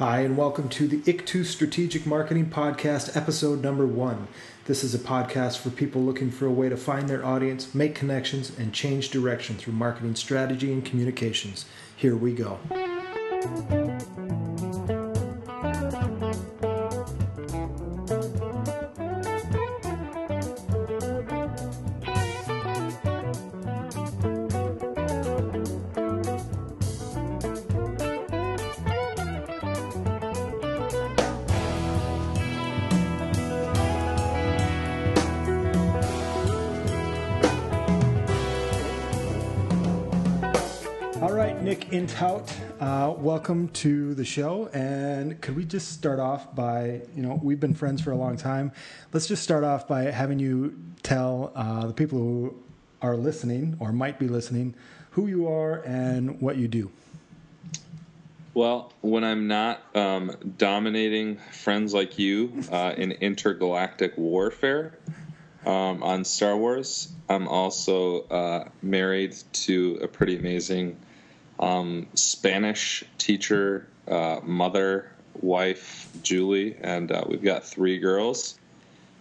Hi, and welcome to the ICTU Strategic Marketing Podcast, episode number one. This is a podcast for people looking for a way to find their audience, make connections, and change direction through marketing strategy and communications. Here we go. In't Hout, uh, welcome to the show. And could we just start off by, you know, we've been friends for a long time. Let's just start off by having you tell uh, the people who are listening or might be listening who you are and what you do. Well, when I'm not um, dominating friends like you uh, in intergalactic warfare um, on Star Wars, I'm also uh, married to a pretty amazing um, Spanish teacher, uh, mother, wife, Julie, and uh, we've got three girls.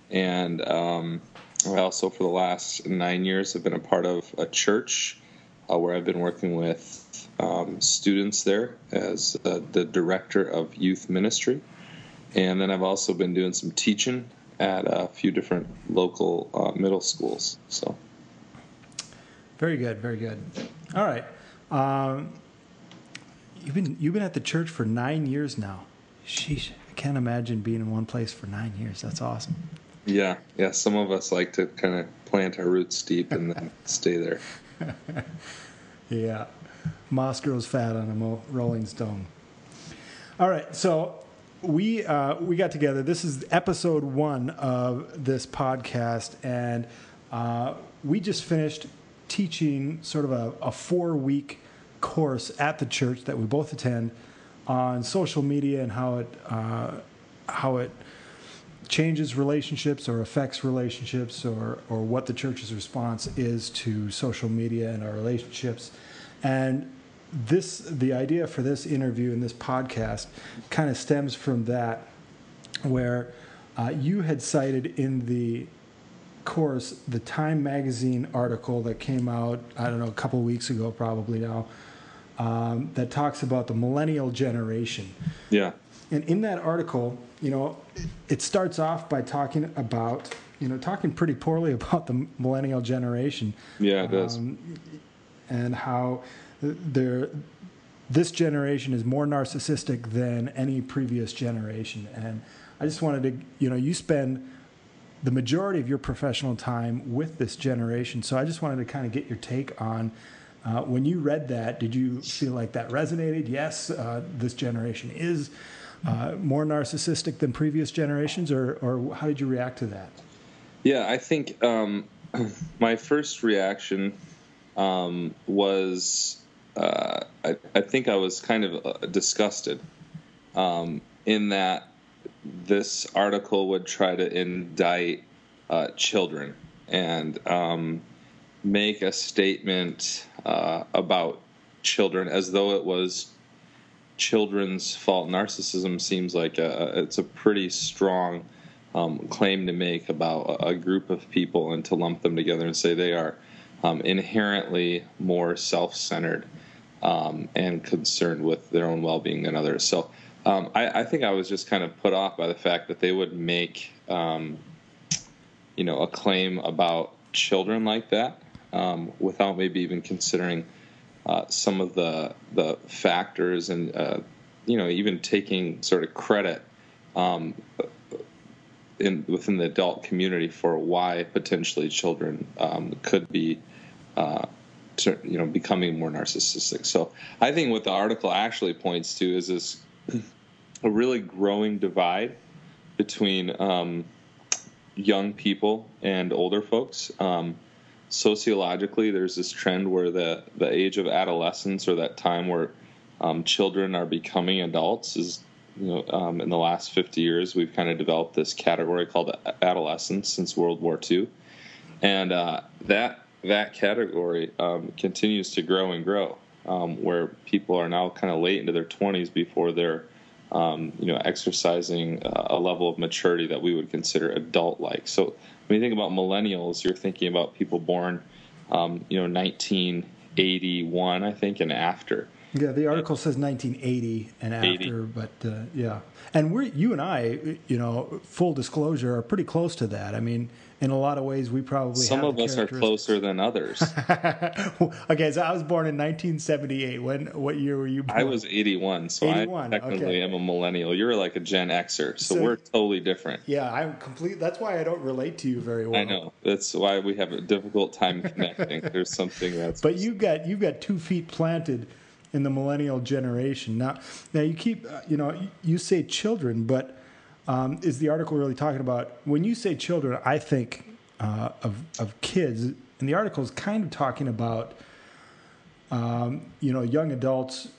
And um, I also, for the last nine years, have been a part of a church uh, where I've been working with um, students there as uh, the director of youth ministry. And then I've also been doing some teaching at a few different local uh, middle schools. So, very good, very good. All right. Um, you've been you've been at the church for nine years now. Sheesh, I can't imagine being in one place for nine years. That's awesome. Yeah, yeah. Some of us like to kind of plant our roots deep and then stay there. yeah, moss grows fat on a rolling stone. All right, so we uh, we got together. This is episode one of this podcast, and uh, we just finished teaching sort of a, a four week course at the church that we both attend on social media and how it uh, how it changes relationships or affects relationships or or what the church's response is to social media and our relationships. And this the idea for this interview and this podcast kind of stems from that where uh, you had cited in the course the time magazine article that came out i don't know a couple weeks ago probably now um, that talks about the millennial generation. Yeah. And in that article you know it starts off by talking about you know talking pretty poorly about the millennial generation. Yeah it does. Um, and how there this generation is more narcissistic than any previous generation. And i just wanted to you know you spend the majority of your professional time with this generation. So i just wanted to kind of get your take on uh, when you read that did you feel like that resonated? Yes uh, this generation is uh, more narcissistic than previous generations or, or how did you react to that? Yeah i think um, my first reaction um, was uh, I, I, think I was kind of uh, disgusted um, in that this article would try to indict children and um, make a statement uh, about children as though it was children's fault. Narcissism seems like a, it's a pretty strong um, claim to make about a, group of people and to lump them together and say they are um, inherently more self-centered um, and concerned with their own well-being than others. So um, I, I, think I was just kind of put off by the fact that they would make, um, you know, a claim about children like that um, without maybe even considering uh, some of the the factors and uh, you know even taking sort of credit um, in within the adult community for why potentially children um, could be. Uh, you know becoming more narcissistic. So I think what the article actually points to is this a really growing divide between um, young people and older folks. Um, sociologically, there's this trend where the the age of adolescence or that time where um, children are becoming adults is you know um, in the last 50 years we've kind of developed this category called adolescence since World War II, and uh, that that category um, continues to grow and grow, um, where people are now kind of late into their 20s before they're um, you know, exercising uh, a level of maturity that we would consider adult-like. So when you think about millennials, you're thinking about people born, um, you know, 1981, I think, and after. Yeah, the article says 1980 and after, 80. but uh, yeah, and we're you and I, you know, full disclosure, are pretty close to that. I mean, in a lot of ways, we probably some of us are closer than others. okay, so I was born in 1978. When what year were you? born? I was 81, so 81, I technically okay. am a millennial. You're like a Gen Xer, so, so, we're totally different. Yeah, I'm complete. That's why I don't relate to you very well. I know. That's why we have a difficult time connecting. There's something that's. But you got you got two feet planted in the millennial generation. Now, now you keep uh, you know you say children, but um, is the article really talking about? When you say children, I think uh, of of kids, and the article is kind of talking about um, you know young adults,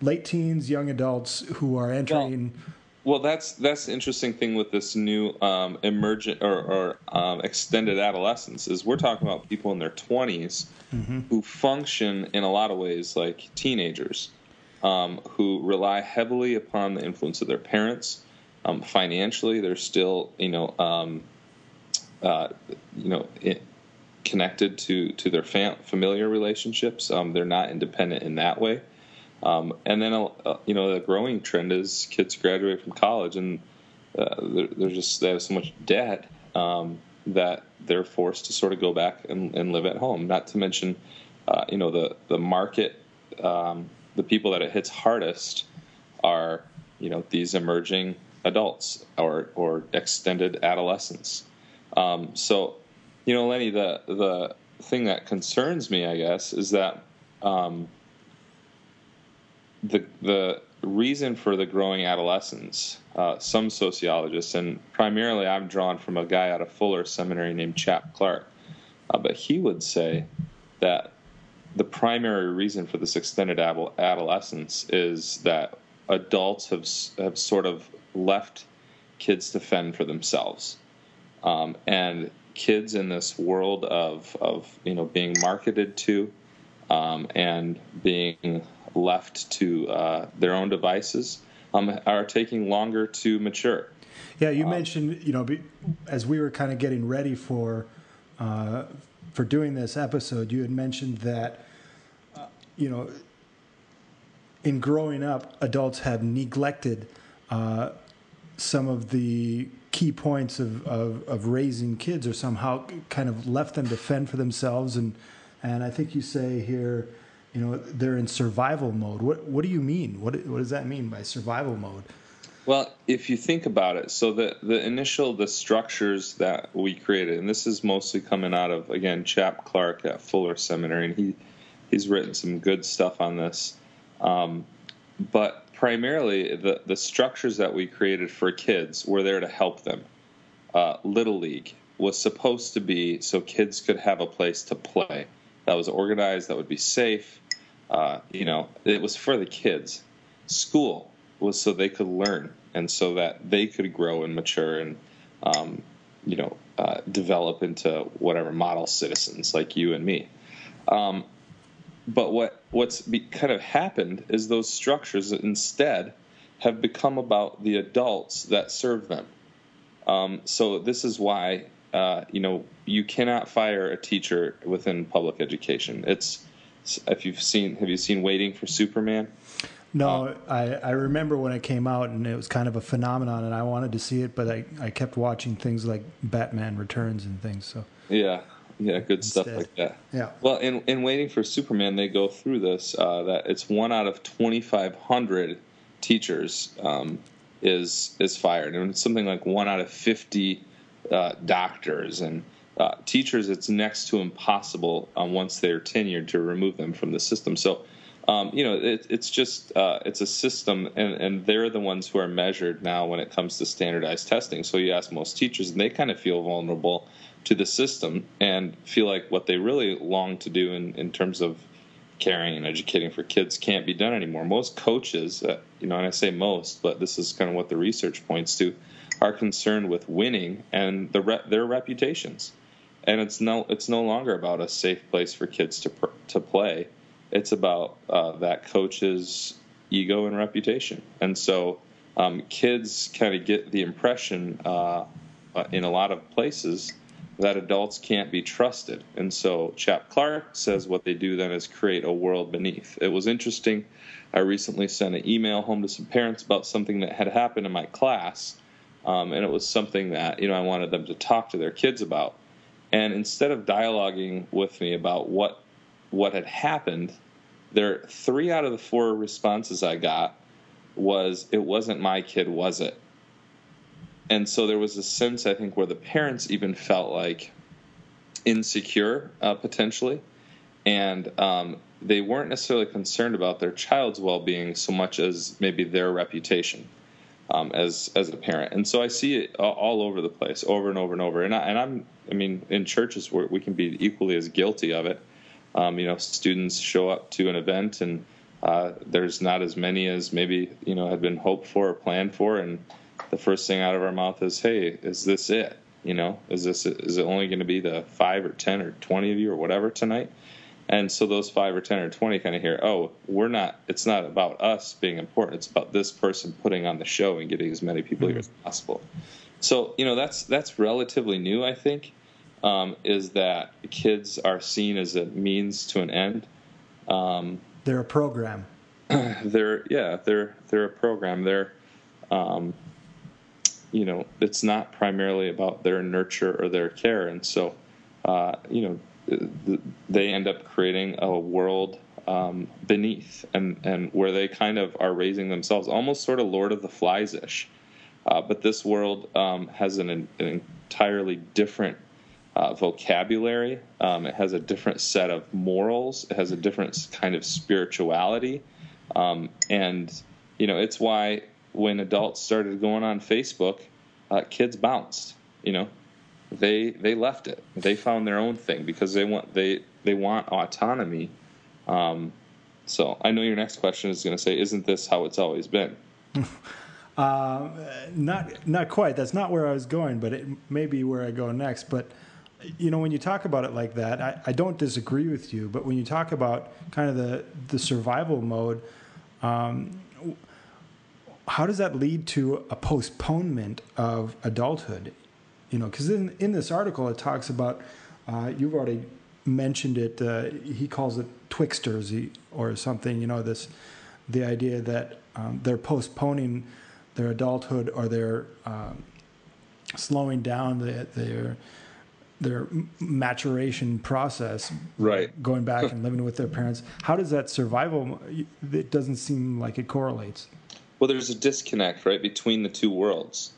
late teens, young adults who are entering. Well, well, that's that's the interesting thing with this new um, emergent or, or um, extended adolescence is we're talking about people in their 20s mm-hmm. who function in a lot of ways like teenagers, um, who rely heavily upon the influence of their parents, um, financially, they're still, you know, um, uh, you know, it, connected to to their fam- familiar relationships. Um, they're not independent in that way. Um, and then, uh, you know, the growing trend is kids graduate from college and uh, they're, they're, just they have so much debt um, that they're forced to sort of go back and, and live at home. Not to mention, uh, you know, the the market, um, the people that it hits hardest are, you know, these emerging adults or or extended adolescence. Um, so, you know, Lenny, the the thing that concerns me, I guess, is that um, the the reason for the growing adolescence. Uh, some sociologists, and primarily I'm drawn from a guy out of Fuller Seminary named Chap Clark, uh, but he would say that the primary reason for this extended adolescence is that adults have have sort of left kids to fend for themselves. Um, and kids in this world of, of you know being marketed to um, and being left to uh, their own devices um, are taking longer to mature. Yeah, you um, mentioned you know as we were kind of getting ready for uh, for doing this episode, you had mentioned that uh, you know in growing up, adults have neglected uh, some of the key points of, of, of, raising kids or somehow kind of left them to fend for themselves. And and I think you say here you know they're in survival mode. What what do you mean? What what does that mean by survival mode? Well if you think about it so the the initial the structures that we created and this is mostly coming out of again Chap Clark at Fuller Seminary and he he's written some good stuff on this. Um, but primarily the, the structures that we created for kids were there to help them. Uh, Little League was supposed to be so kids could have a place to play that was organized, that would be safe. Uh, you know, it was for the kids. School was so they could learn and so that they could grow and mature and, um, you know, uh, develop into whatever model citizens like you and me. Um, but what what's be, kind of happened is those structures instead have become about the adults that serve them. Um, so this is why uh, you know you cannot fire a teacher within public education. It's if you've seen have you seen Waiting for Superman? No, I, I remember when it came out and it was kind of a phenomenon, and I wanted to see it, but I, I kept watching things like Batman Returns and things. So yeah, yeah, good Instead. stuff like that. Yeah. Well, in in waiting for Superman, they go through this uh, that it's one out of twenty five hundred teachers um, is is fired, and it's something like one out of fifty uh, doctors and uh, teachers. It's next to impossible um, once they're tenured to remove them from the system. So. Um, you know, it, it's just uh, it's a system, and, and they're the ones who are measured now when it comes to standardized testing. So you ask most teachers, and they kind of feel vulnerable to the system and feel like what they really long to do in, in terms of caring and educating for kids can't be done anymore. Most coaches, uh, you know, and I say most, but this is kind of what the research points to, are concerned with winning and the re- their reputations. And it's no it's no longer about a safe place for kids to pr- to play. It's about uh, that coach's ego and reputation. And so um, kids kind of get the impression uh, uh, in a lot of places that adults can't be trusted. And so Chap Clark says what they do then is create a world beneath. It was interesting. I recently sent an email home to some parents about something that had happened in my class, um, and it was something that you know I wanted them to talk to their kids about. And instead of dialoguing with me about what what had happened, there three out of the four responses I got was it wasn't my kid, was it? And so there was a sense I think where the parents even felt like insecure uh, potentially, and um, they weren't necessarily concerned about their child's well-being so much as maybe their reputation um, as as a parent. And so I see it all over the place, over and over and over. And, I, and I'm I mean in churches where we can be equally as guilty of it. Um, you know, students show up to an event and uh, there's not as many as maybe you know had been hoped for or planned for, and the first thing out of our mouth is, "Hey, is this it? You know, is this is it only going to be the five or ten or twenty of you or whatever tonight?" And so those five or ten or twenty kind of hear, "Oh, we're not. It's not about us being important. It's about this person putting on the show and getting as many people mm-hmm. here as possible." So you know, that's that's relatively new, I think. Um, is that kids are seen as a means to an end. Um, they're a program. they're yeah, they're they're a program. They're um, you know, it's not primarily about their nurture or their care. And so, uh, you know, they end up creating a world um, beneath and, and where they kind of are raising themselves, almost sort of Lord of the Flies ish. Uh, but this world um, has an, an, entirely different uh, vocabulary. Um, it has a different set of morals. It has a different kind of spirituality. Um, and, you know, it's why when adults started going on Facebook, uh, kids bounced. You know, they they left it. They found their own thing because they want they they want autonomy. Um, so I know your next question is going to say, "Isn't this how it's always been?" uh, not not quite. That's not where I was going, but it may be where I go next. But you know, when you talk about it like that, I, I don't disagree with you. But when you talk about kind of the the survival mode. Um, how does that lead to a postponement of adulthood? You know, because in in this article it talks about uh, you've already mentioned it. Uh, he calls it twixters or something. You know, this the idea that um, they're postponing their adulthood or they're um, slowing down the, their their maturation process right going back and living with their parents how does that survival it doesn't seem like it correlates well, there's a disconnect, right, between the two worlds.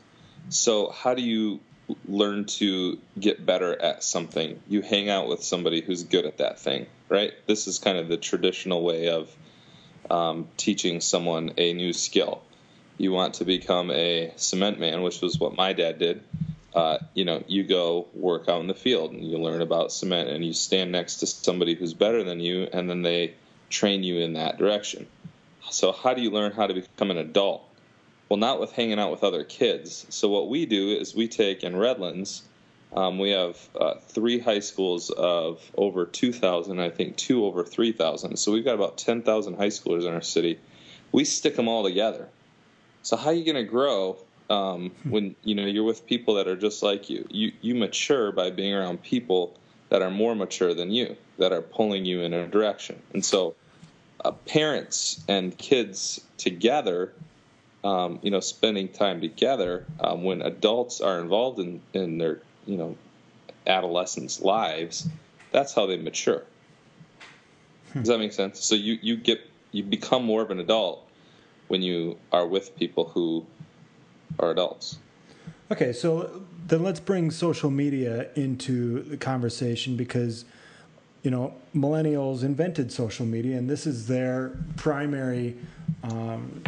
So, how do you learn to get better at something? You hang out with somebody who's good at that thing, right? This is kind of the traditional way of um, teaching someone a new skill. You want to become a cement man, which was what my dad did. Uh, you know, you go work out in the field and you learn about cement, and you stand next to somebody who's better than you, and then they train you in that direction. So, how do you learn how to become an adult? Well, not with hanging out with other kids. So, what we do is we take in Redlands, um, we have uh, three high schools of over 2,000, I think two over 3,000. So, we've got about 10,000 high schoolers in our city. We stick them all together. So, how are you going to grow um, when you know you're with people that are just like you? You you mature by being around people that are more mature than you, that are pulling you in a direction. And so uh, parents and kids together, um, you know, spending time together um, when adults are involved in, in their, you know, adolescents' lives, that's how they mature. Does that make sense? So you, you get you become more of an adult when you are with people who are adults. Okay, so then let's bring social media into the conversation because you know, millennials invented social media, and this is their primary um,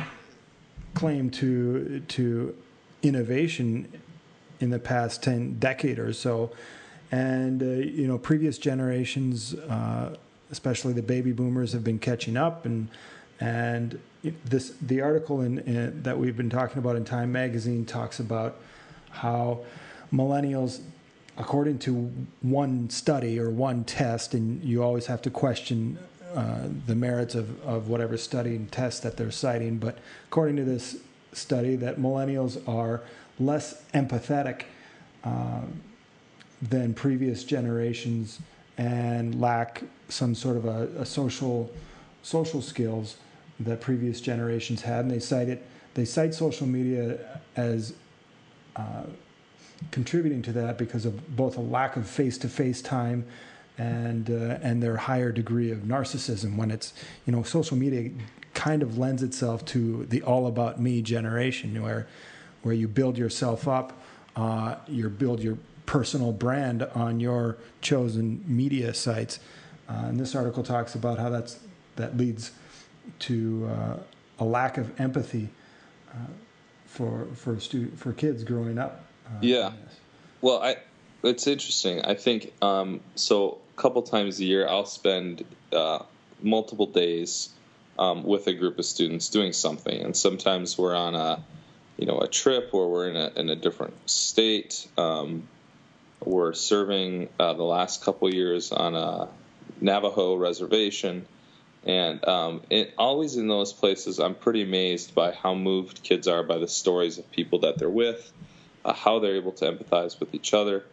claim to to innovation in the past ten decade or so. And uh, you know, previous generations, uh, especially the baby boomers, have been catching up, and and this the article in, in, that we've been talking about in Time Magazine talks about how millennials according to one study or one test, and you always have to question uh, the merits of, of whatever study and test that they're citing, but according to this study that millennials are less empathetic uh, than previous generations and lack some sort of a, a, social social skills that previous generations had, and they cite it. They cite social media as uh, contributing to that because of both a lack of face-to-face time and uh, and their higher degree of narcissism. When it's you know social media kind of lends itself to the all about me generation where where you build yourself up, uh, you build your personal brand on your chosen media sites. Uh, and this article talks about how that's that leads to uh, a lack of empathy uh, for for stu- for kids growing up. Uh, yeah. Well, I it's interesting. I think um, so. A couple times a year, I'll spend uh, multiple days um, with a group of students doing something, and sometimes we're on a you know a trip or we're in a in a different state. Um, we're serving uh, the last couple years on a Navajo reservation, and um, it, always in those places, I'm pretty amazed by how moved kids are by the stories of people that they're with, uh, how they're able to empathize with each other,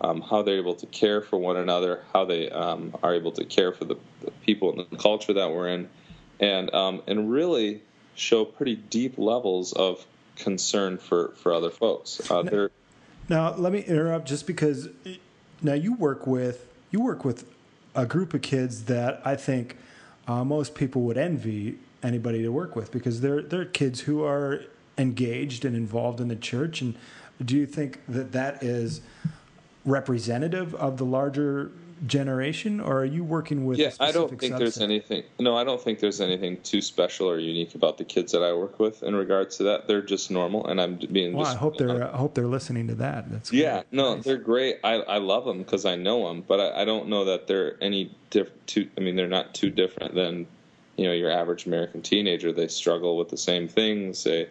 um, how they're able to care for one another, how they um, are able to care for the, the, people and the culture that we're in, and um, and really show pretty deep levels of concern for, for other folks. Uh, they're now, let me interrupt just because now you work with you work with a group of kids that I think uh, most people would envy anybody to work with because they're they're kids who are engaged and involved in the church. And do you think that that is representative of the larger generation, or are you working with? Yeah, I don't think subset? there's anything. No, I don't think there's anything too special or unique about the kids that I work with in regards to that. They're just normal, and I'm being. Well, just, I hope they're. I hope they're listening to that. That's yeah. Great. No, nice. they're great. I I love them because I know them, but I, I don't know that they're any different. Too. I mean, they're not too different than you know your average American teenager. They struggle with the same things. They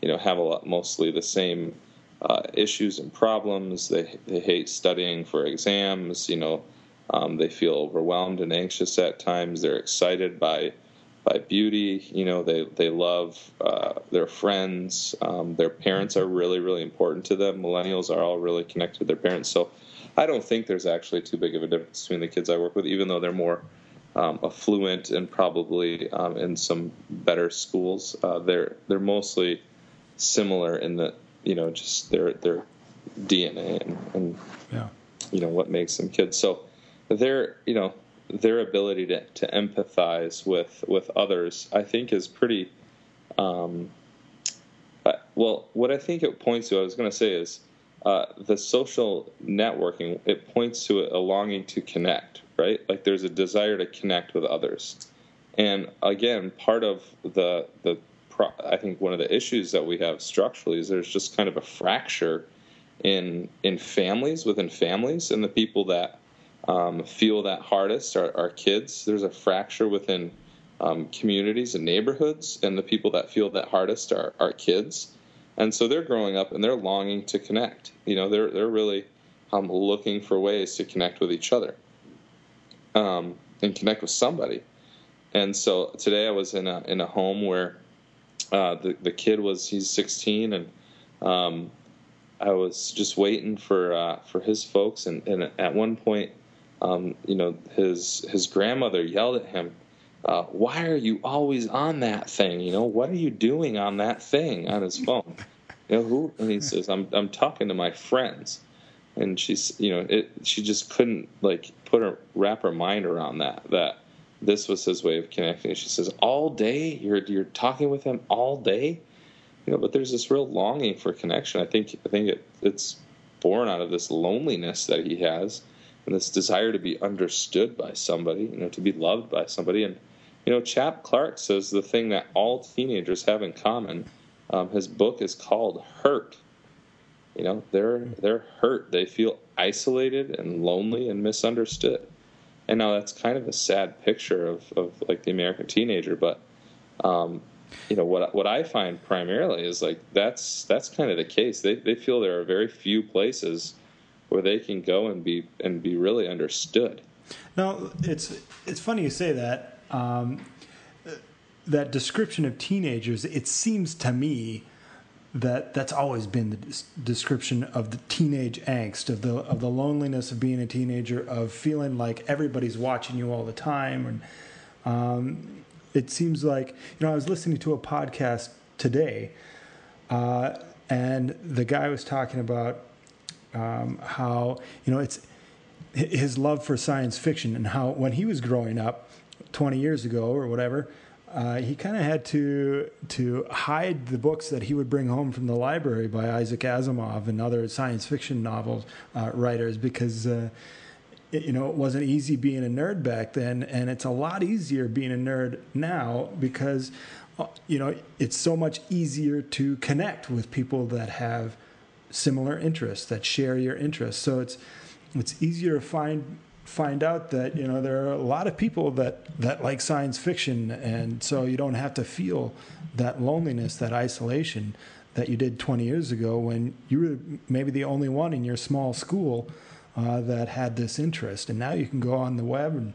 you know have a lot mostly the same. Uh, issues and problems. They they hate studying for exams. You know, um, they feel overwhelmed and anxious at times. They're excited by by beauty. You know, they they love uh, their friends. Um, their parents are really really important to them. Millennials are all really connected to their parents. So I don't think there's actually too big of a difference between the kids I work with, even though they're more um, affluent and probably um, in some better schools. Uh, they're they're mostly similar in that you know just their their DNA and, and yeah. you know what makes them kids. So their you know their ability to, to empathize with with others, I think, is pretty. Um, uh, well, what I think it points to, I was going to say, is uh, the social networking. It points to a longing to connect, right? Like there's a desire to connect with others, and again, part of the the I think one of the issues that we have structurally is there's just kind of a fracture in in families within families, and the people that um, feel that hardest are, are, kids. There's a fracture within um, communities and neighborhoods, and the people that feel that hardest are, are kids. And so they're growing up and they're longing to connect. You know, they're they're really um, looking for ways to connect with each other um, and connect with somebody. And so today I was in a in a home where uh, the the kid was he's 16 and um, I was just waiting for uh, for his folks, and, and at one point, um, you know, his his grandmother yelled at him, uh, "Why are you always on that thing? You know, what are you doing on that thing on his phone?" You know, who? And he says, "I'm I'm talking to my friends." And she's, you know, it. She just couldn't like put her wrap her mind around that. That this was his way of connecting. She says, "All day, you're you're talking with him all day." You know, but there's this real longing for connection. I think I think it, it's born out of this loneliness that he has and this desire to be understood by somebody, you know, to be loved by somebody. And you know, Chap Clark says the thing that all teenagers have in common. Um, his book is called Hurt. You know, they're they're hurt. They feel isolated and lonely and misunderstood. And now that's kind of a sad picture of, of like the American teenager, but um, you know what what I find primarily is like that's that's kind of the case. They they feel there are very few places where they can go and be and be really understood. Now it's it's funny you say that. Um, that description of teenagers, it seems to me that that's always been the des- description of the teenage angst of the of the loneliness of being a teenager of feeling like everybody's watching you all the time and um, it seems like you know I was listening to a podcast today uh, and the guy was talking about um, how you know it's his love for science fiction and how when he was growing up 20 years ago or whatever uh, he kind of had to to hide the books that he would bring home from the library by Isaac Asimov and other science fiction novel uh, writers because uh, it, you know it wasn't easy being a nerd back then, and it's a lot easier being a nerd now because uh, you know it's so much easier to connect with people that have similar interests that share your interests. So it's it's easier to find find out that you know there are a lot of people that that like science fiction and so you don't have to feel that loneliness that isolation that you did 20 years ago when you were maybe the only one in your small school uh, that had this interest. And now you can go on the web and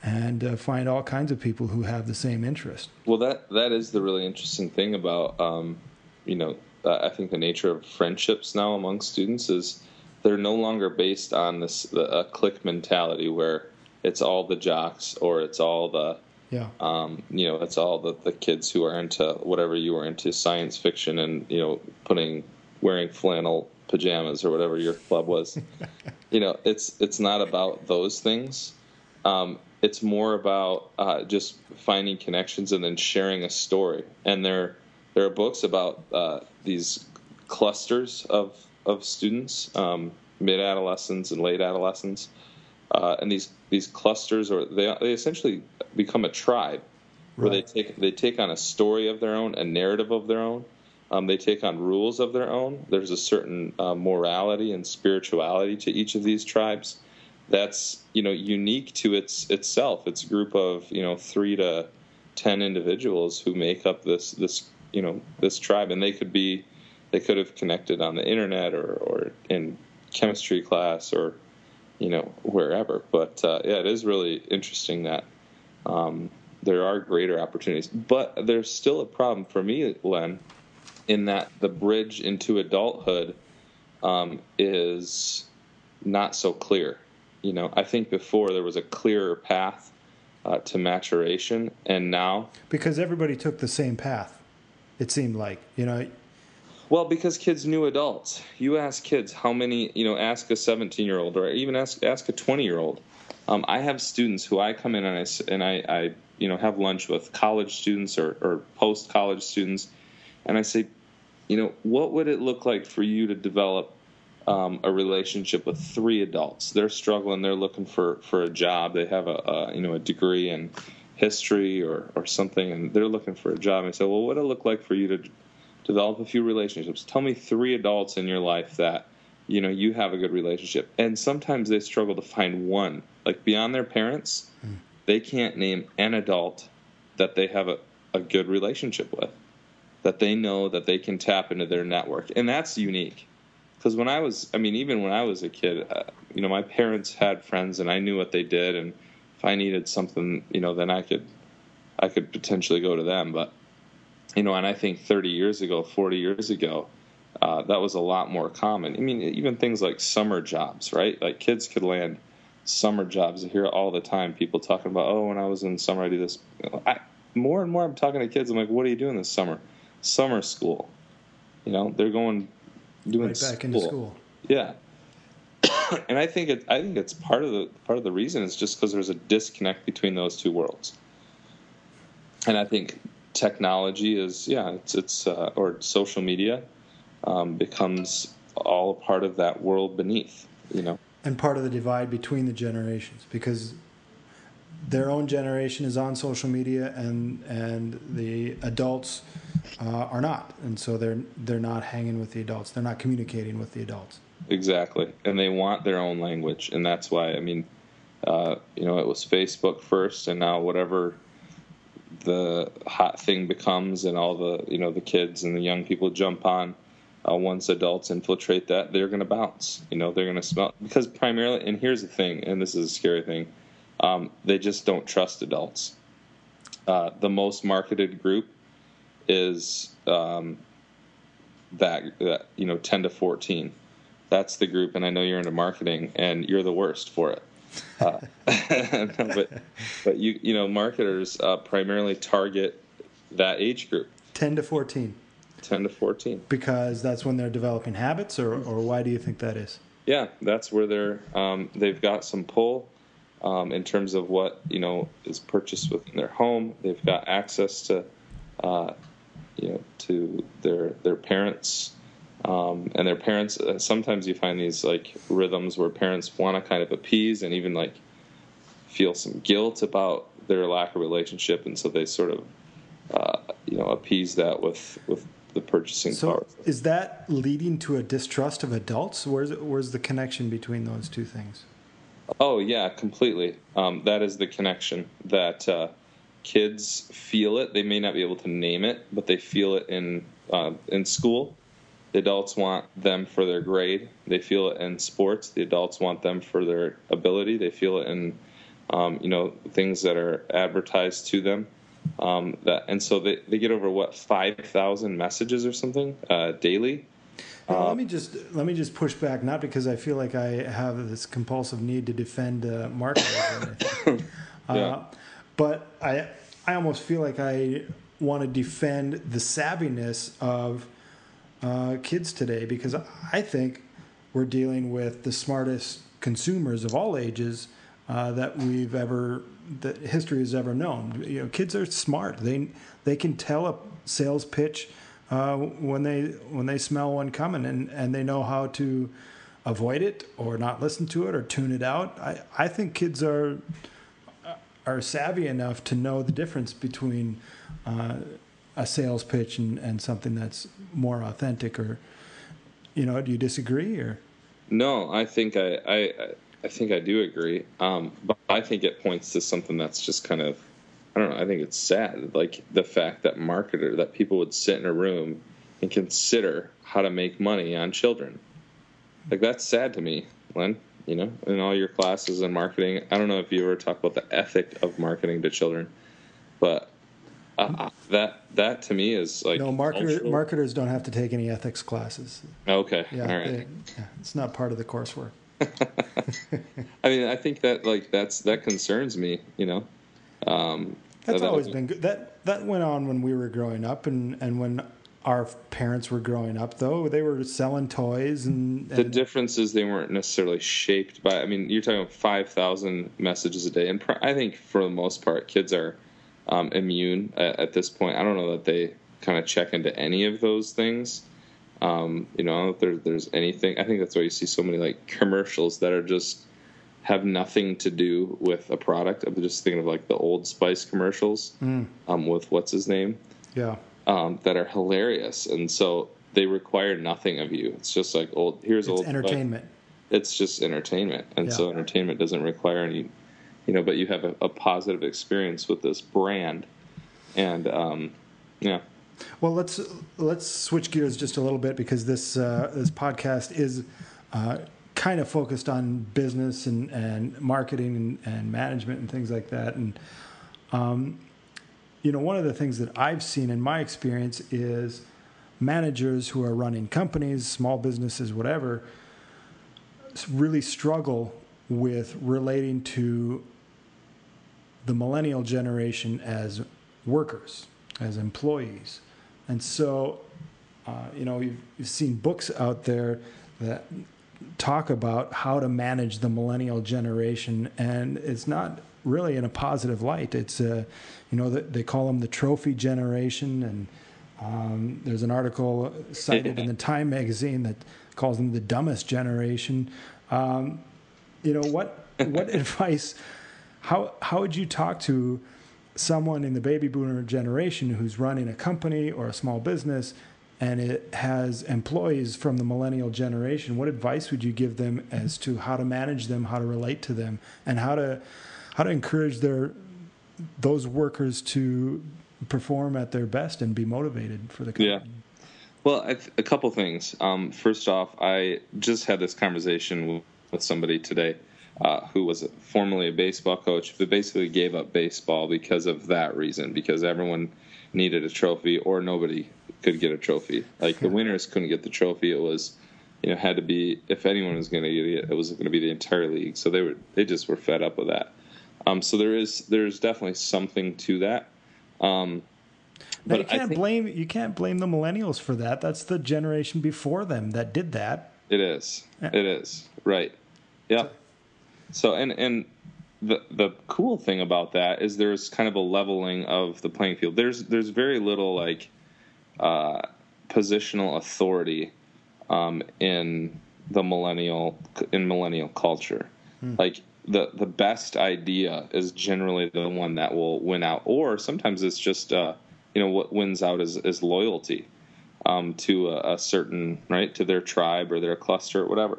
and uh, find all kinds of people who have the same interest. Well that that is the really interesting thing about um, you know uh, i think the nature of friendships now among students is they're no longer based on this a clique mentality where it's all the jocks or it's all the yeah. um, you know it's all the, the kids who are into whatever you are into science fiction and you know putting wearing flannel pajamas or whatever your club was. You know it's it's not about those things. Um, it's more about uh, just finding connections and then sharing a story. And there there are books about uh, these clusters of of students, um, mid adolescents and late adolescents, uh, and these these clusters, or they they essentially become a tribe, where right. they take they take on a story of their own, a narrative of their own. Um, they take on rules of their own. There's a certain uh, morality and spirituality to each of these tribes. That's you know unique to its itself. It's a group of you know three to ten individuals who make up this this you know this tribe, and they could be they could have connected on the internet or, or in chemistry class or you know wherever. But uh, yeah, it is really interesting that um, there are greater opportunities, but there's still a problem for me, Len, in that the bridge into adulthood um, is not so clear. You know, I think before there was a clearer path uh, to maturation, and now because everybody took the same path, it seemed like you know well, because kids knew adults. You ask kids how many, you know, ask a 17 year old or even ask ask a 20 year old. Um, I have students who I come in and I, and I, I you know, have lunch with college students or, or post college students, and I say, you know, what would it look like for you to develop um, a relationship with three adults? They're struggling. They're looking for, for a job. They have a, a you know a degree in history or, or something, and they're looking for a job. And I say, well, what would it look like for you to develop a few relationships. Tell me three adults in your life that you know you have a good relationship. And sometimes they struggle to find one. Like beyond their parents, mm. they can't name an adult that they have a, a good relationship with. That they know that they can tap into their network. And that's unique. Because when I was, I mean, even when I was a kid, uh, you know, my parents had friends and I knew what they did. And if I needed something, you know, then I could, I could potentially go to them. But you know, and I think 30 years ago, 40 years ago, uh, that was a lot more common. I mean, even things like summer jobs, right? Like kids could land summer jobs. I hear all the time people talking about, oh, when I was in summer, I do this. I, more and more, I'm talking to kids. I'm like, what are you doing this summer? Summer school. You know, they're going doing right back school. into school. Yeah. and I think it. I think it's part of the part of the reason is just because there's a disconnect between those two worlds. And I think technology is yeah it's it's uh, or social media um, becomes all a part of that world beneath you know? And part of the divide between the generations because their own generation is on social media and and the adults uh, are not. And so they're they're not hanging with the adults. They're not communicating with the adults. Exactly. And they want their own language. And that's why i mean uh, you know it was facebook first and now whatever the hot thing becomes and all the you know the kids and the young people jump on uh, once adults infiltrate that they're going to bounce you know they're going to smell because primarily and here's the thing and this is a scary thing um, they just don't trust adults uh, the most marketed group is um, that, that you know 10 to 14. That's the group, and I know you're into marketing, and you're the worst for it. Uh, but but you you know marketers uh, primarily target that age group, 10 to 14. 10 to 14. Because that's when they're developing habits, or, or why do you think that is? Yeah, that's where they're um, they've got some pull um, in terms of what you know is purchased within their home. They've got access to uh, you know to their their parents. Um, and their parents uh, sometimes you find these like rhythms where parents want to kind of appease and even like feel some guilt about their lack of relationship and so they sort of uh, you know appease that with with the purchasing So power is that leading to a distrust of adults? Where's where's the connection between those two things? Oh yeah, completely. Um, that is the connection that uh, kids feel it. They may not be able to name it, but they feel it in uh, in school. The adults want them for their grade. They feel it in sports. The adults want them for their ability. They feel it in um, you know things that are advertised to them. Um, that and so they, they get over what five thousand messages or something uh, daily. Let me just let me just push back, not because I feel like I have this compulsive need to defend uh, or anything, Yeah. uh, but I I almost feel like I want to defend the savviness of uh, kids today because I think we're dealing with the smartest consumers of all ages uh, that we've ever that history has ever known. You know, kids are smart. They they can tell a sales pitch uh, when they when they smell one coming, and, and they know how to avoid it or not listen to it or tune it out. I, I think kids are are savvy enough to know the difference between uh, a sales pitch and, and something that's more authentic. Or you know, do you disagree or? No, I think I, I, I think I do agree. Um, but I think it points to something that's just kind of, I don't know. I think it's sad, like the fact that marketer, that people would sit in a room and consider how to make money on children. Like that's sad to me, Len. You know, in all your classes in marketing, I don't know if you ever talk about the ethic of marketing to children, uh, that that to me is like No, marketer, marketers don't have to take any ethics classes. Okay, Yeah, all right. they- yeah, it's not part of the coursework. I mean, I think that like that's that concerns me. You know, um, That's that- always been good. That that went on when we were growing up, and and when our parents were growing up. Though they were selling toys, and, The and difference is they weren't necessarily shaped by. I mean, you're talking five thousand messages a day, and pr- I think for the most part, kids are um, immune at, at this point. I don't know that they kind of check into any of those things. Um, you know, if there, there's anything. I think that's why you see so many like commercials that are just have nothing to do with a product. I'm just thinking of like the Old Spice commercials Mm. um, with what's his name. yeah, um, that are hilarious, and so they require nothing of you. It's just like old. Here's it's old. like, entertainment. it's just entertainment, and so entertainment doesn't require any, you know. But you have a, a positive experience with this brand, and um, yeah, Well, let's let's switch gears just a little bit because this uh, this podcast is uh, kind of focused on business and, and marketing and, and management and things like that. And um, you know, one of the things that I've seen in my experience is managers who are running companies, small businesses, whatever, really struggle with relating to the millennial generation as workers, as employees. And so, uh, you know, you've, you've seen books out there that talk about how to manage the millennial generation, and it's not really in a positive light. It's, uh, you know, they call them the trophy generation, and um, there's an article cited in the Time magazine that calls them the dumbest generation. Um, you know what? What advice? How how would you talk to someone in the baby boomer generation who's running a company or a small business, and it has employees from the millennial generation? What advice would you give them as to how to manage them, how to relate to them, and how to how to encourage their those workers to perform at their best and be motivated for the company? Yeah. Well, th- a couple things. Um, first off, I just had this conversation with, with somebody today uh, who was formerly a baseball coach, but basically gave up baseball because of that reason. Because everyone needed a trophy or nobody could get a trophy. Like the winners couldn't get the trophy. It was, you know, had to be if anyone was going to get it, it was going to be the entire league. So they were they just were fed up with that. Um, so there is there's definitely something to that. Um, now you can't think, blame you can't blame the millennials for that. That's the generation before them that did that. It is. It is right. Yeah. So and and the the cool thing about that is there's kind of a leveling of the playing field. There's there's very little like uh, positional authority um, in the millennial in millennial culture. Hmm. Like the the best idea is generally the one that will win out, or sometimes it's just uh, you know what wins out is is loyalty um, to a, a, certain right to their tribe or their cluster or whatever.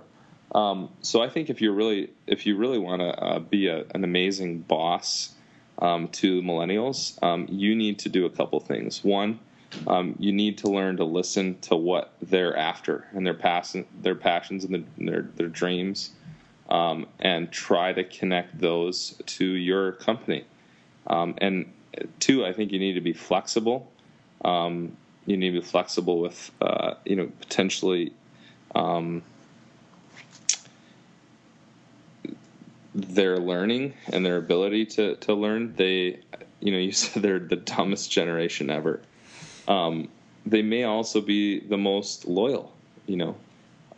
Um, so I think if you really if you really want to uh, be a, an amazing boss um, to millennials, um, you need to do a couple things. One, um, you need to learn to listen to what they're after and their passion, their passions and, the, their their dreams, um, and try to connect those to your company. Um, and two, I think you need to be flexible. you need to be flexible with uh, you know potentially. Their learning and their ability to to learn, they, you know, you said they're the dumbest generation ever. Um, they may also be the most loyal, you know,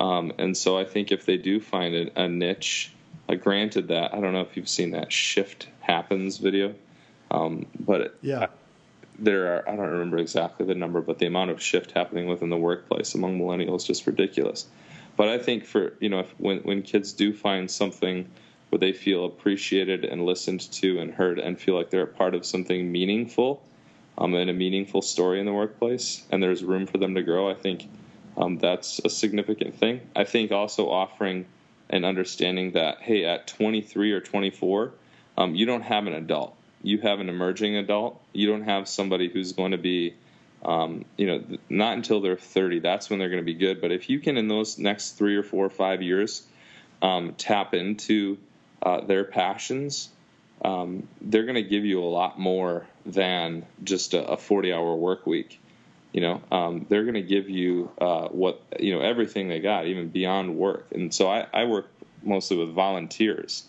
um, and so I think if they do find a, a niche, uh, granted that I don't know if you've seen that shift happens video, um, but it, yeah. there are I don't remember exactly the number, but the amount of shift happening within the workplace among millennials is just ridiculous. But I think for you know if, when when kids do find something where they feel appreciated and listened to and heard and feel like they're a part of something meaningful um, and a meaningful story in the workplace and there's room for them to grow, I think um, that's a significant thing. I think also offering and understanding that, hey, at 23 or 24, um, you don't have an adult. You have an emerging adult. You don't have somebody who's going to be, um, you know, not until they're 30. That's when they're going to be good. But if you can, in those next three or four or five years, um, tap into uh, their passions, um, they're going to give you a lot more than just a, a 40 hour work week. You know, um, they're going to give you uh, what you know everything they got, even beyond work. And so I, I work mostly with volunteers.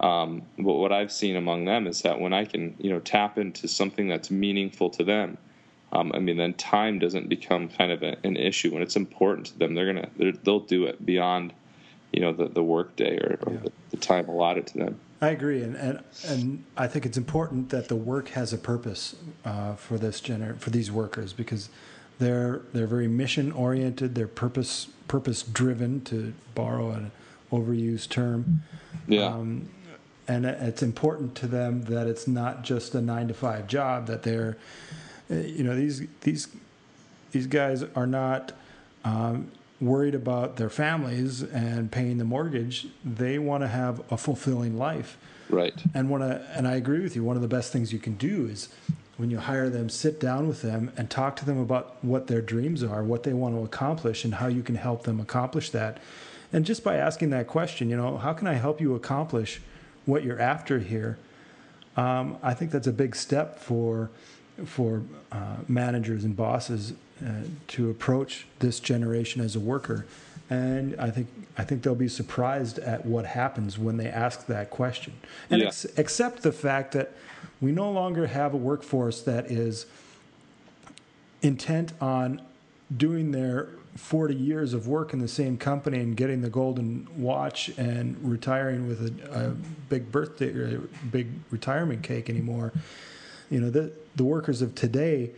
Um, but what I've seen among them is that when I can, you know, tap into something that's meaningful to them, um, I mean, then time doesn't become kind of a, an issue. When it's important to them, they're gonna they're, they'll do it beyond you know the, the work day or, or yeah. the, the, time allotted to them. I agree, and, and and I think it's important that the work has a purpose uh, for this gener- for these workers because they're they're very mission oriented. They're purpose purpose driven, to borrow an overused term. Yeah. Um, and it's important to them that it's not just a nine to five job. That they're, you know, these these these guys are not um, worried about their families and paying the mortgage. They want to have a fulfilling life. Right. And want to, and I agree with you. One of the best things you can do is when you hire them, sit down with them and talk to them about what their dreams are, what they want to accomplish, and how you can help them accomplish that. And just by asking that question, you know, how can I help you accomplish what you're after here? Um, I think that's a big step for for uh, managers and bosses uh, to approach this generation as a worker. And I think I think they'll be surprised at what happens when they ask that question, and yeah. ex- accept the fact that we no longer have a workforce that is intent on doing their 40 years of work in the same company and getting the golden watch and retiring with a, a big birthday or a big retirement cake anymore. You know, the the workers of today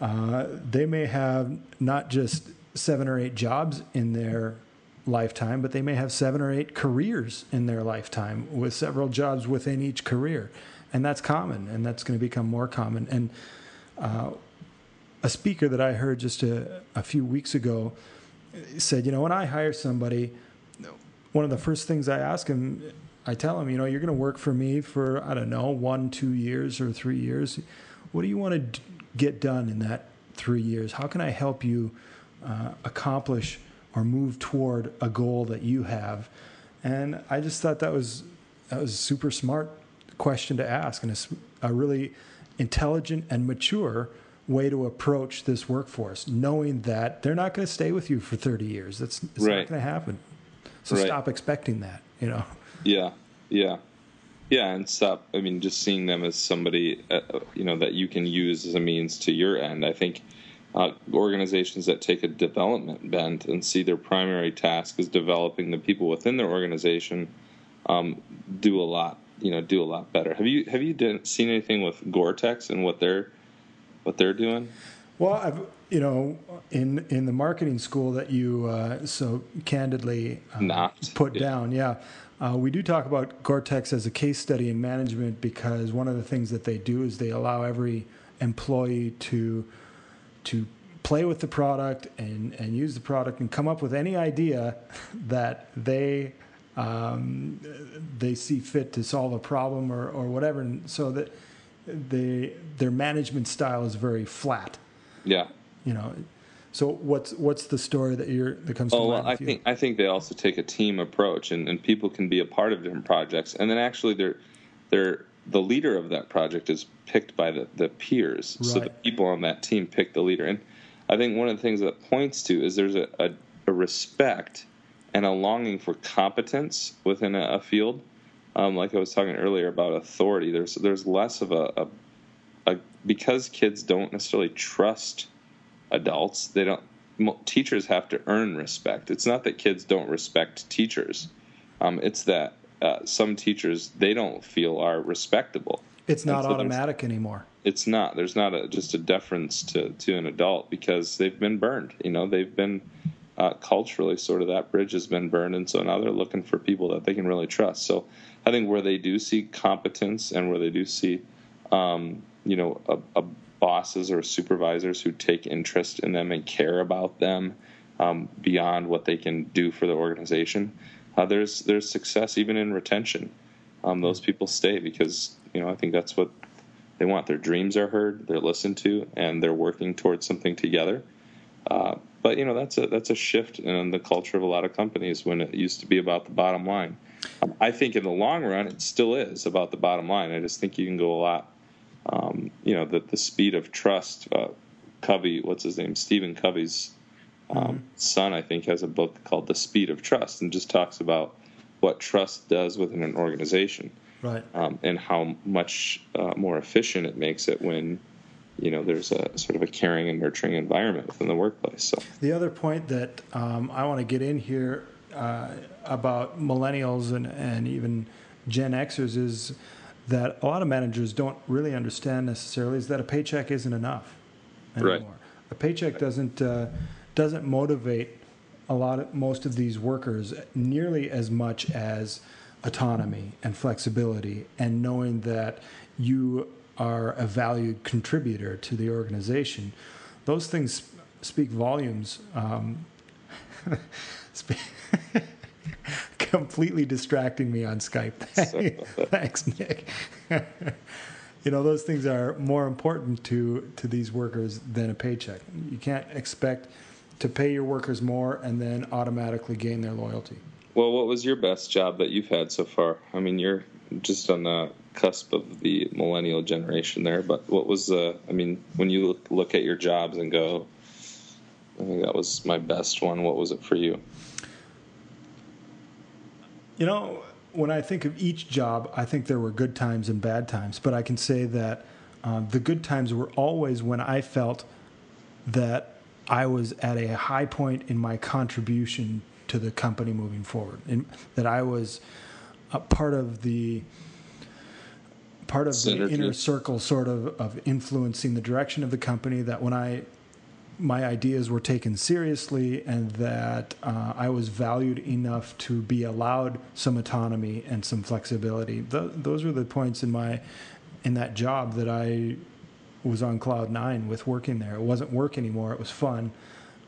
uh, they may have not just seven or eight jobs in their lifetime, but they may have seven or eight careers in their lifetime with several jobs within each career. And that's common, and that's going to become more common. And uh, a speaker that I heard just a, a few weeks ago said, You know, when I hire somebody, one of the first things I ask him, I tell him, you know, you're going to work for me for, I don't know, one, two years or three years. What do you want to get done in that three years? How can I help you uh, accomplish or move toward a goal that you have? And I just thought that was that was a super smart question to ask, and a, a really intelligent and mature way to approach this workforce, knowing that they're not going to stay with you for 30 years. That's it's Right. not going to happen. So Right. stop expecting that. You know. Yeah, yeah, yeah, and stop. I mean, just seeing them as somebody, uh, you know, that you can use as a means to your end. I think uh, organizations that take a development bent and see their primary task as developing the people within their organization um, do a lot. You know, do a lot better. Have you have you done, seen anything with Gore-Tex and what they're what they're doing? Well, I've you know in in the marketing school that you uh, so candidly uh, put yeah. down, yeah. Uh, we do talk about Gore-Tex as a case study in management because one of the things that they do is they allow every employee to to play with the product and and use the product and come up with any idea that they um, they see fit to solve a problem or, or whatever, and so that they their management style is very flat Yeah. you know so what's what's the story that you're that comes to Oh, mind well, I think I think they also take a team approach, and, and people can be a part of different projects, and then actually they're they're the leader of that project is picked by the, the peers, so the people on that team pick the leader, and I think one of the things that points to is there's a, a, a respect and a longing for competence within a, a field. Um, like I was talking earlier about authority, there's there's less of a, a, a because kids don't necessarily trust adults. They don't. Teachers have to earn respect. It's not that kids don't respect teachers. Um, it's that uh, some teachers they don't feel are respectable. it's not so automatic anymore It's not. There's not a, just a deference to to an adult because they've been burned. You know, they've been uh, culturally sort of that bridge has been burned, and so now they're looking for people that they can really trust. So I think where they do see competence and where they do see, um, you know, a, a bosses or supervisors who take interest in them and care about them um, beyond what they can do for the organization, uh, there's there's success even in retention. Um, those people stay because you know I think that's what they want. Their dreams are heard, they're listened to, and they're working towards something together. Uh, but you know that's a that's a shift in the culture of a lot of companies when it used to be about the bottom line. Um, I think in the long run it still is about the bottom line. I just think you can go a lot. Um, you know the the speed of trust. Uh, Covey, what's his name? Stephen Covey's um, son, I think, has a book called The Speed of Trust, and just talks about what trust does within an organization right um, and how much uh, more efficient it makes it when you know there's a sort of a caring and nurturing environment within the workplace. So the other point that um, i want to get in here uh, about millennials and, and even gen xers is that a lot of managers don't really understand necessarily is that a paycheck isn't enough anymore Right. a paycheck doesn't uh, doesn't motivate a lot of most of these workers nearly as much as autonomy and flexibility and knowing that you are a valued contributor to the organization those things speak volumes um, spe- completely distracting me on skype thanks nick you know those things are more important to to these workers than a paycheck you can't expect to pay your workers more and then automatically gain their loyalty Well, what was your best job that you've had so far? I mean, you're just on the cusp of the millennial generation there, but what was the? I mean, when you look, look at your jobs and go, I think that was my best one. What was it for you? You know, when I think of each job, I think there were good times and bad times, but I can say that uh, the good times were always when I felt that I was at a high point in my contribution to the company moving forward, and that I was a part of the part of the inner circle, sort of of influencing the direction of the company. That when I my ideas were taken seriously and that uh, I was valued enough to be allowed some autonomy and some flexibility. Th- those were the points in my in that job that I was on cloud nine with working there. It wasn't work anymore; it was fun,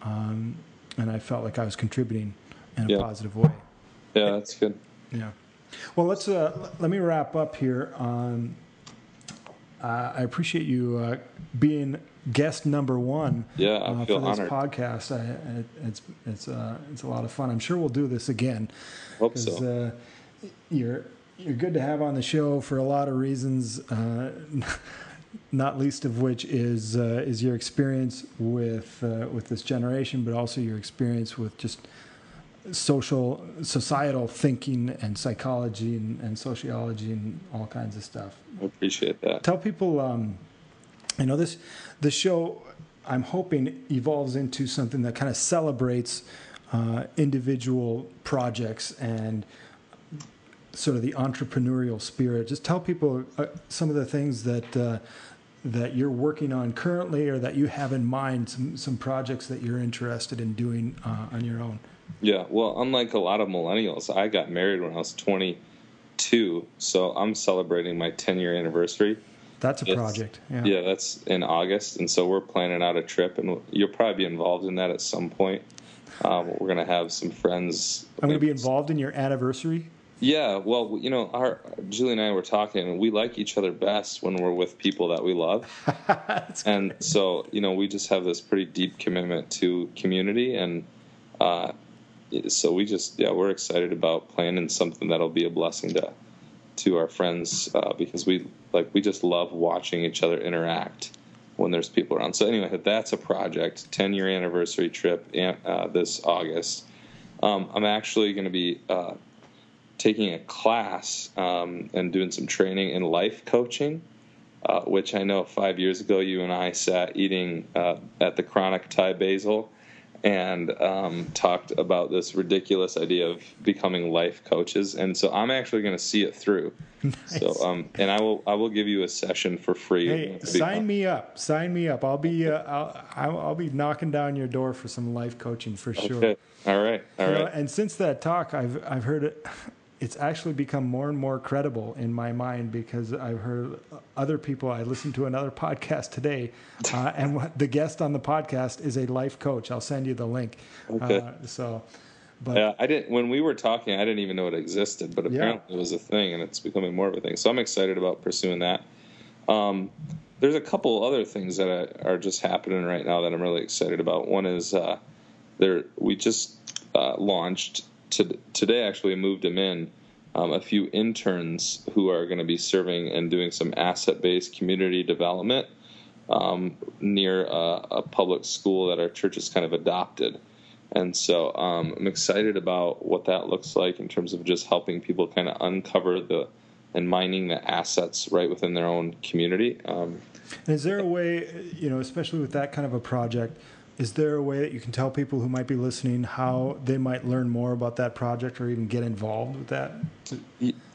um, and I felt like I was contributing in a Yeah. positive way. Yeah, that's good. Yeah. Well, let's uh, let me wrap up here. On uh, I appreciate you uh, being guest number one. Yeah, I uh, feel for this honored. podcast. I, it, it's it's uh, it's a lot of fun. I'm sure we'll do this again. Hope so. Uh, you're you're good to have on the show for a lot of reasons. Uh, not least of which is uh, is your experience with uh, with this generation, but also your experience with just social societal thinking and psychology and, and sociology and all kinds of stuff. I appreciate that. Tell people, um, you know, this the show. I'm hoping evolves into something that kind of celebrates uh, individual projects and sort of the entrepreneurial spirit. Just tell people uh, some of the things that uh, that you're working on currently, or that you have in mind. Some some projects that you're interested in doing uh, on your own. Yeah, well, unlike a lot of millennials, I got married when I was 22, so I'm celebrating my 10 year anniversary. That's a project. Yeah. yeah, that's in August, and so we're planning out a trip, and you'll probably be involved in that at some point. Um, we're going to have some friends. I'm going to be involved in your anniversary. Yeah, well, you know, our Julie and I were talking, and we like each other best when we're with people that we love. and so, you know, we just have this pretty deep commitment to community, and uh, so we just yeah we're excited about planning something that'll be a blessing to to our friends uh, because we like we just love watching each other interact when there's people around. So anyway, that's a project. Ten year anniversary trip uh, this August. Um, I'm actually going to be uh, taking a class um, and doing some training in life coaching. Uh, which I know five years ago you and I sat eating uh, at the Chronic Thai Basil and um, talked about this ridiculous idea of becoming life coaches. And so I'm actually going to see it through. Nice. So, um, and I will I will give you a session for free. Hey, sign me up! Sign me up! I'll be uh, I'll I'll be knocking down your door for some life coaching for sure. Okay. All right. All you right. Know, and since that talk, I've I've heard it it's actually become more and more credible in my mind because I've heard other people. I listened to another podcast today, uh, and the guest on the podcast is a life coach. I'll send you the link. Okay. Uh, so, but yeah, I didn't. When we were talking, I didn't even know it existed, but apparently yeah. it was a thing, and it's becoming more of a thing. So I'm excited about pursuing that. Um, there's a couple other things that are just happening right now that I'm really excited about. One is uh, there we just uh, launched to, today actually moved him in um, a few interns who are going to be serving and doing some asset-based community development um, near a, a, public school that our church has kind of adopted. And so um, I'm excited about what that looks like in terms of just helping people kind of uncover the and mining the assets right within their own community. Um, is there a way, you know, especially with that kind of a project, is there a way that you can tell people who might be listening how they might learn more about that project or even get involved with that?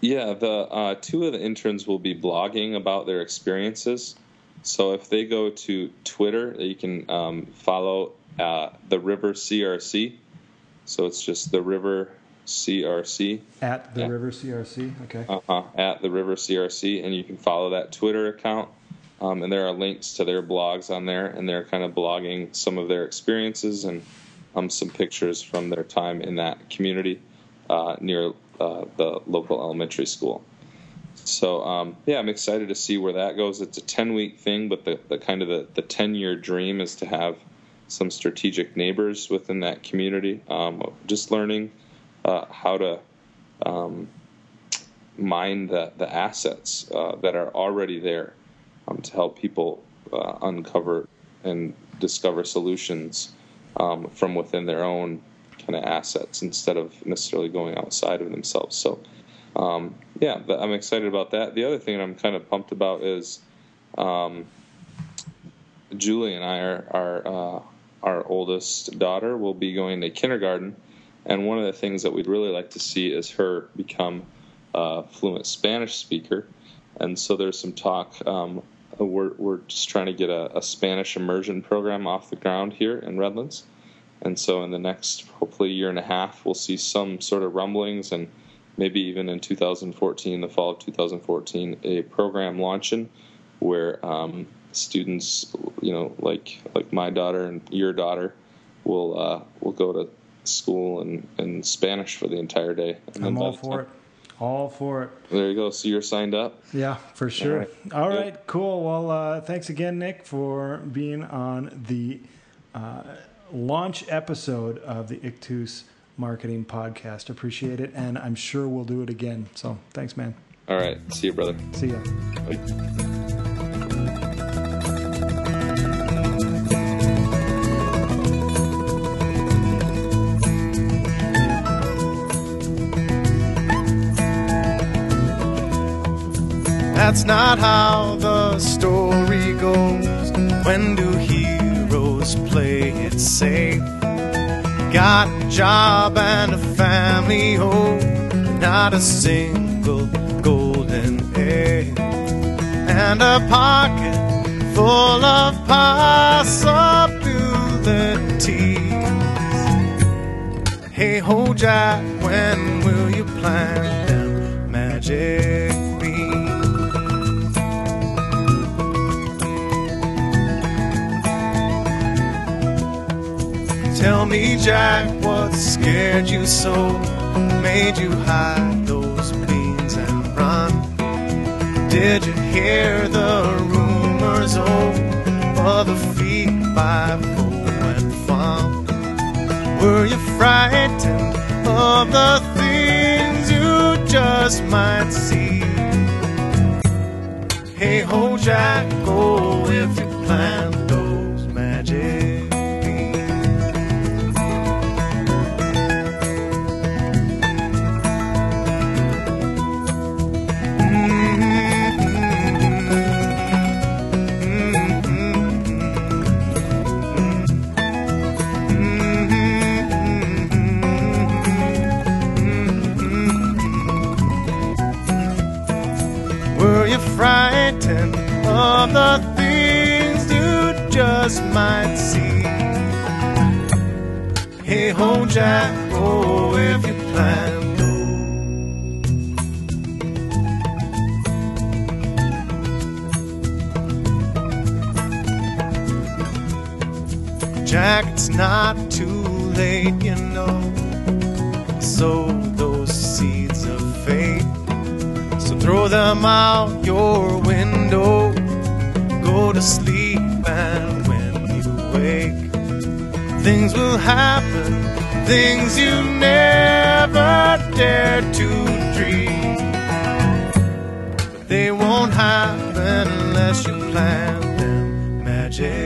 Yeah, the uh, two of the interns will be blogging about their experiences. So if they go to Twitter, you can um, follow uh, the River CRC. So it's just the River CRC. At the River CRC, okay. Uh huh. At the River CRC, and you can follow that Twitter account. Um, and there are links to their blogs on there, and they're kind of blogging some of their experiences and um, some pictures from their time in that community uh, near uh, the local elementary school. So um, yeah, I'm excited to see where that goes. It's a 10 week thing, but the, the kind of the, the 10 year dream is to have some strategic neighbors within that community. Um, just learning uh, how to um, mine the, the assets uh, that are already there um, to help people uh, uncover and discover solutions um, from within their own kind of assets instead of necessarily going outside of themselves. So, um, yeah, I'm excited about that. The other thing I'm kind of pumped about is um, Julie and I are, are uh, our oldest daughter will be going to kindergarten, and one of the things that we'd really like to see is her become a fluent Spanish speaker. And so there's some talk um, we're, we're just trying to get a, a, Spanish immersion program off the ground here in Redlands. And so, in the next hopefully year and a half, we'll see some sort of rumblings, and maybe even in 2014, the fall of 2014, a program launching where um, students, you know, like like my daughter and your daughter, will uh, will go to school in, in Spanish for the entire day. And I'm all for it. All for it. There you go. So you're signed up? Yeah, for sure. All right, All right cool. Well, uh, thanks again, Nick, for being on the uh, launch episode of the Ictus Marketing Podcast. Appreciate it. And I'm sure we'll do it again. So thanks, man. All right. See you, brother. See ya. Bye. That's not how the story goes. When do heroes play it safe? Got a job and a family, oh, not a single golden egg. And a pocket full of possibilities. Hey ho, Jack, when will you plant them magic Tell me, Jack, what scared you so? Made you hide those beans and run? Did you hear the rumors, oh, of the feet by Poe and Fum? Were you frightened of the things you just might see? Hey ho, Jack, go if you plant the things you just might see? Hey ho, Jack, oh, if you plan. Jack, it's not too late, you know. Sow those seeds of faith. So throw them out your window. To sleep, and when you wake, things will happen. Things you never dared to dream. But they won't happen unless you plan them magic.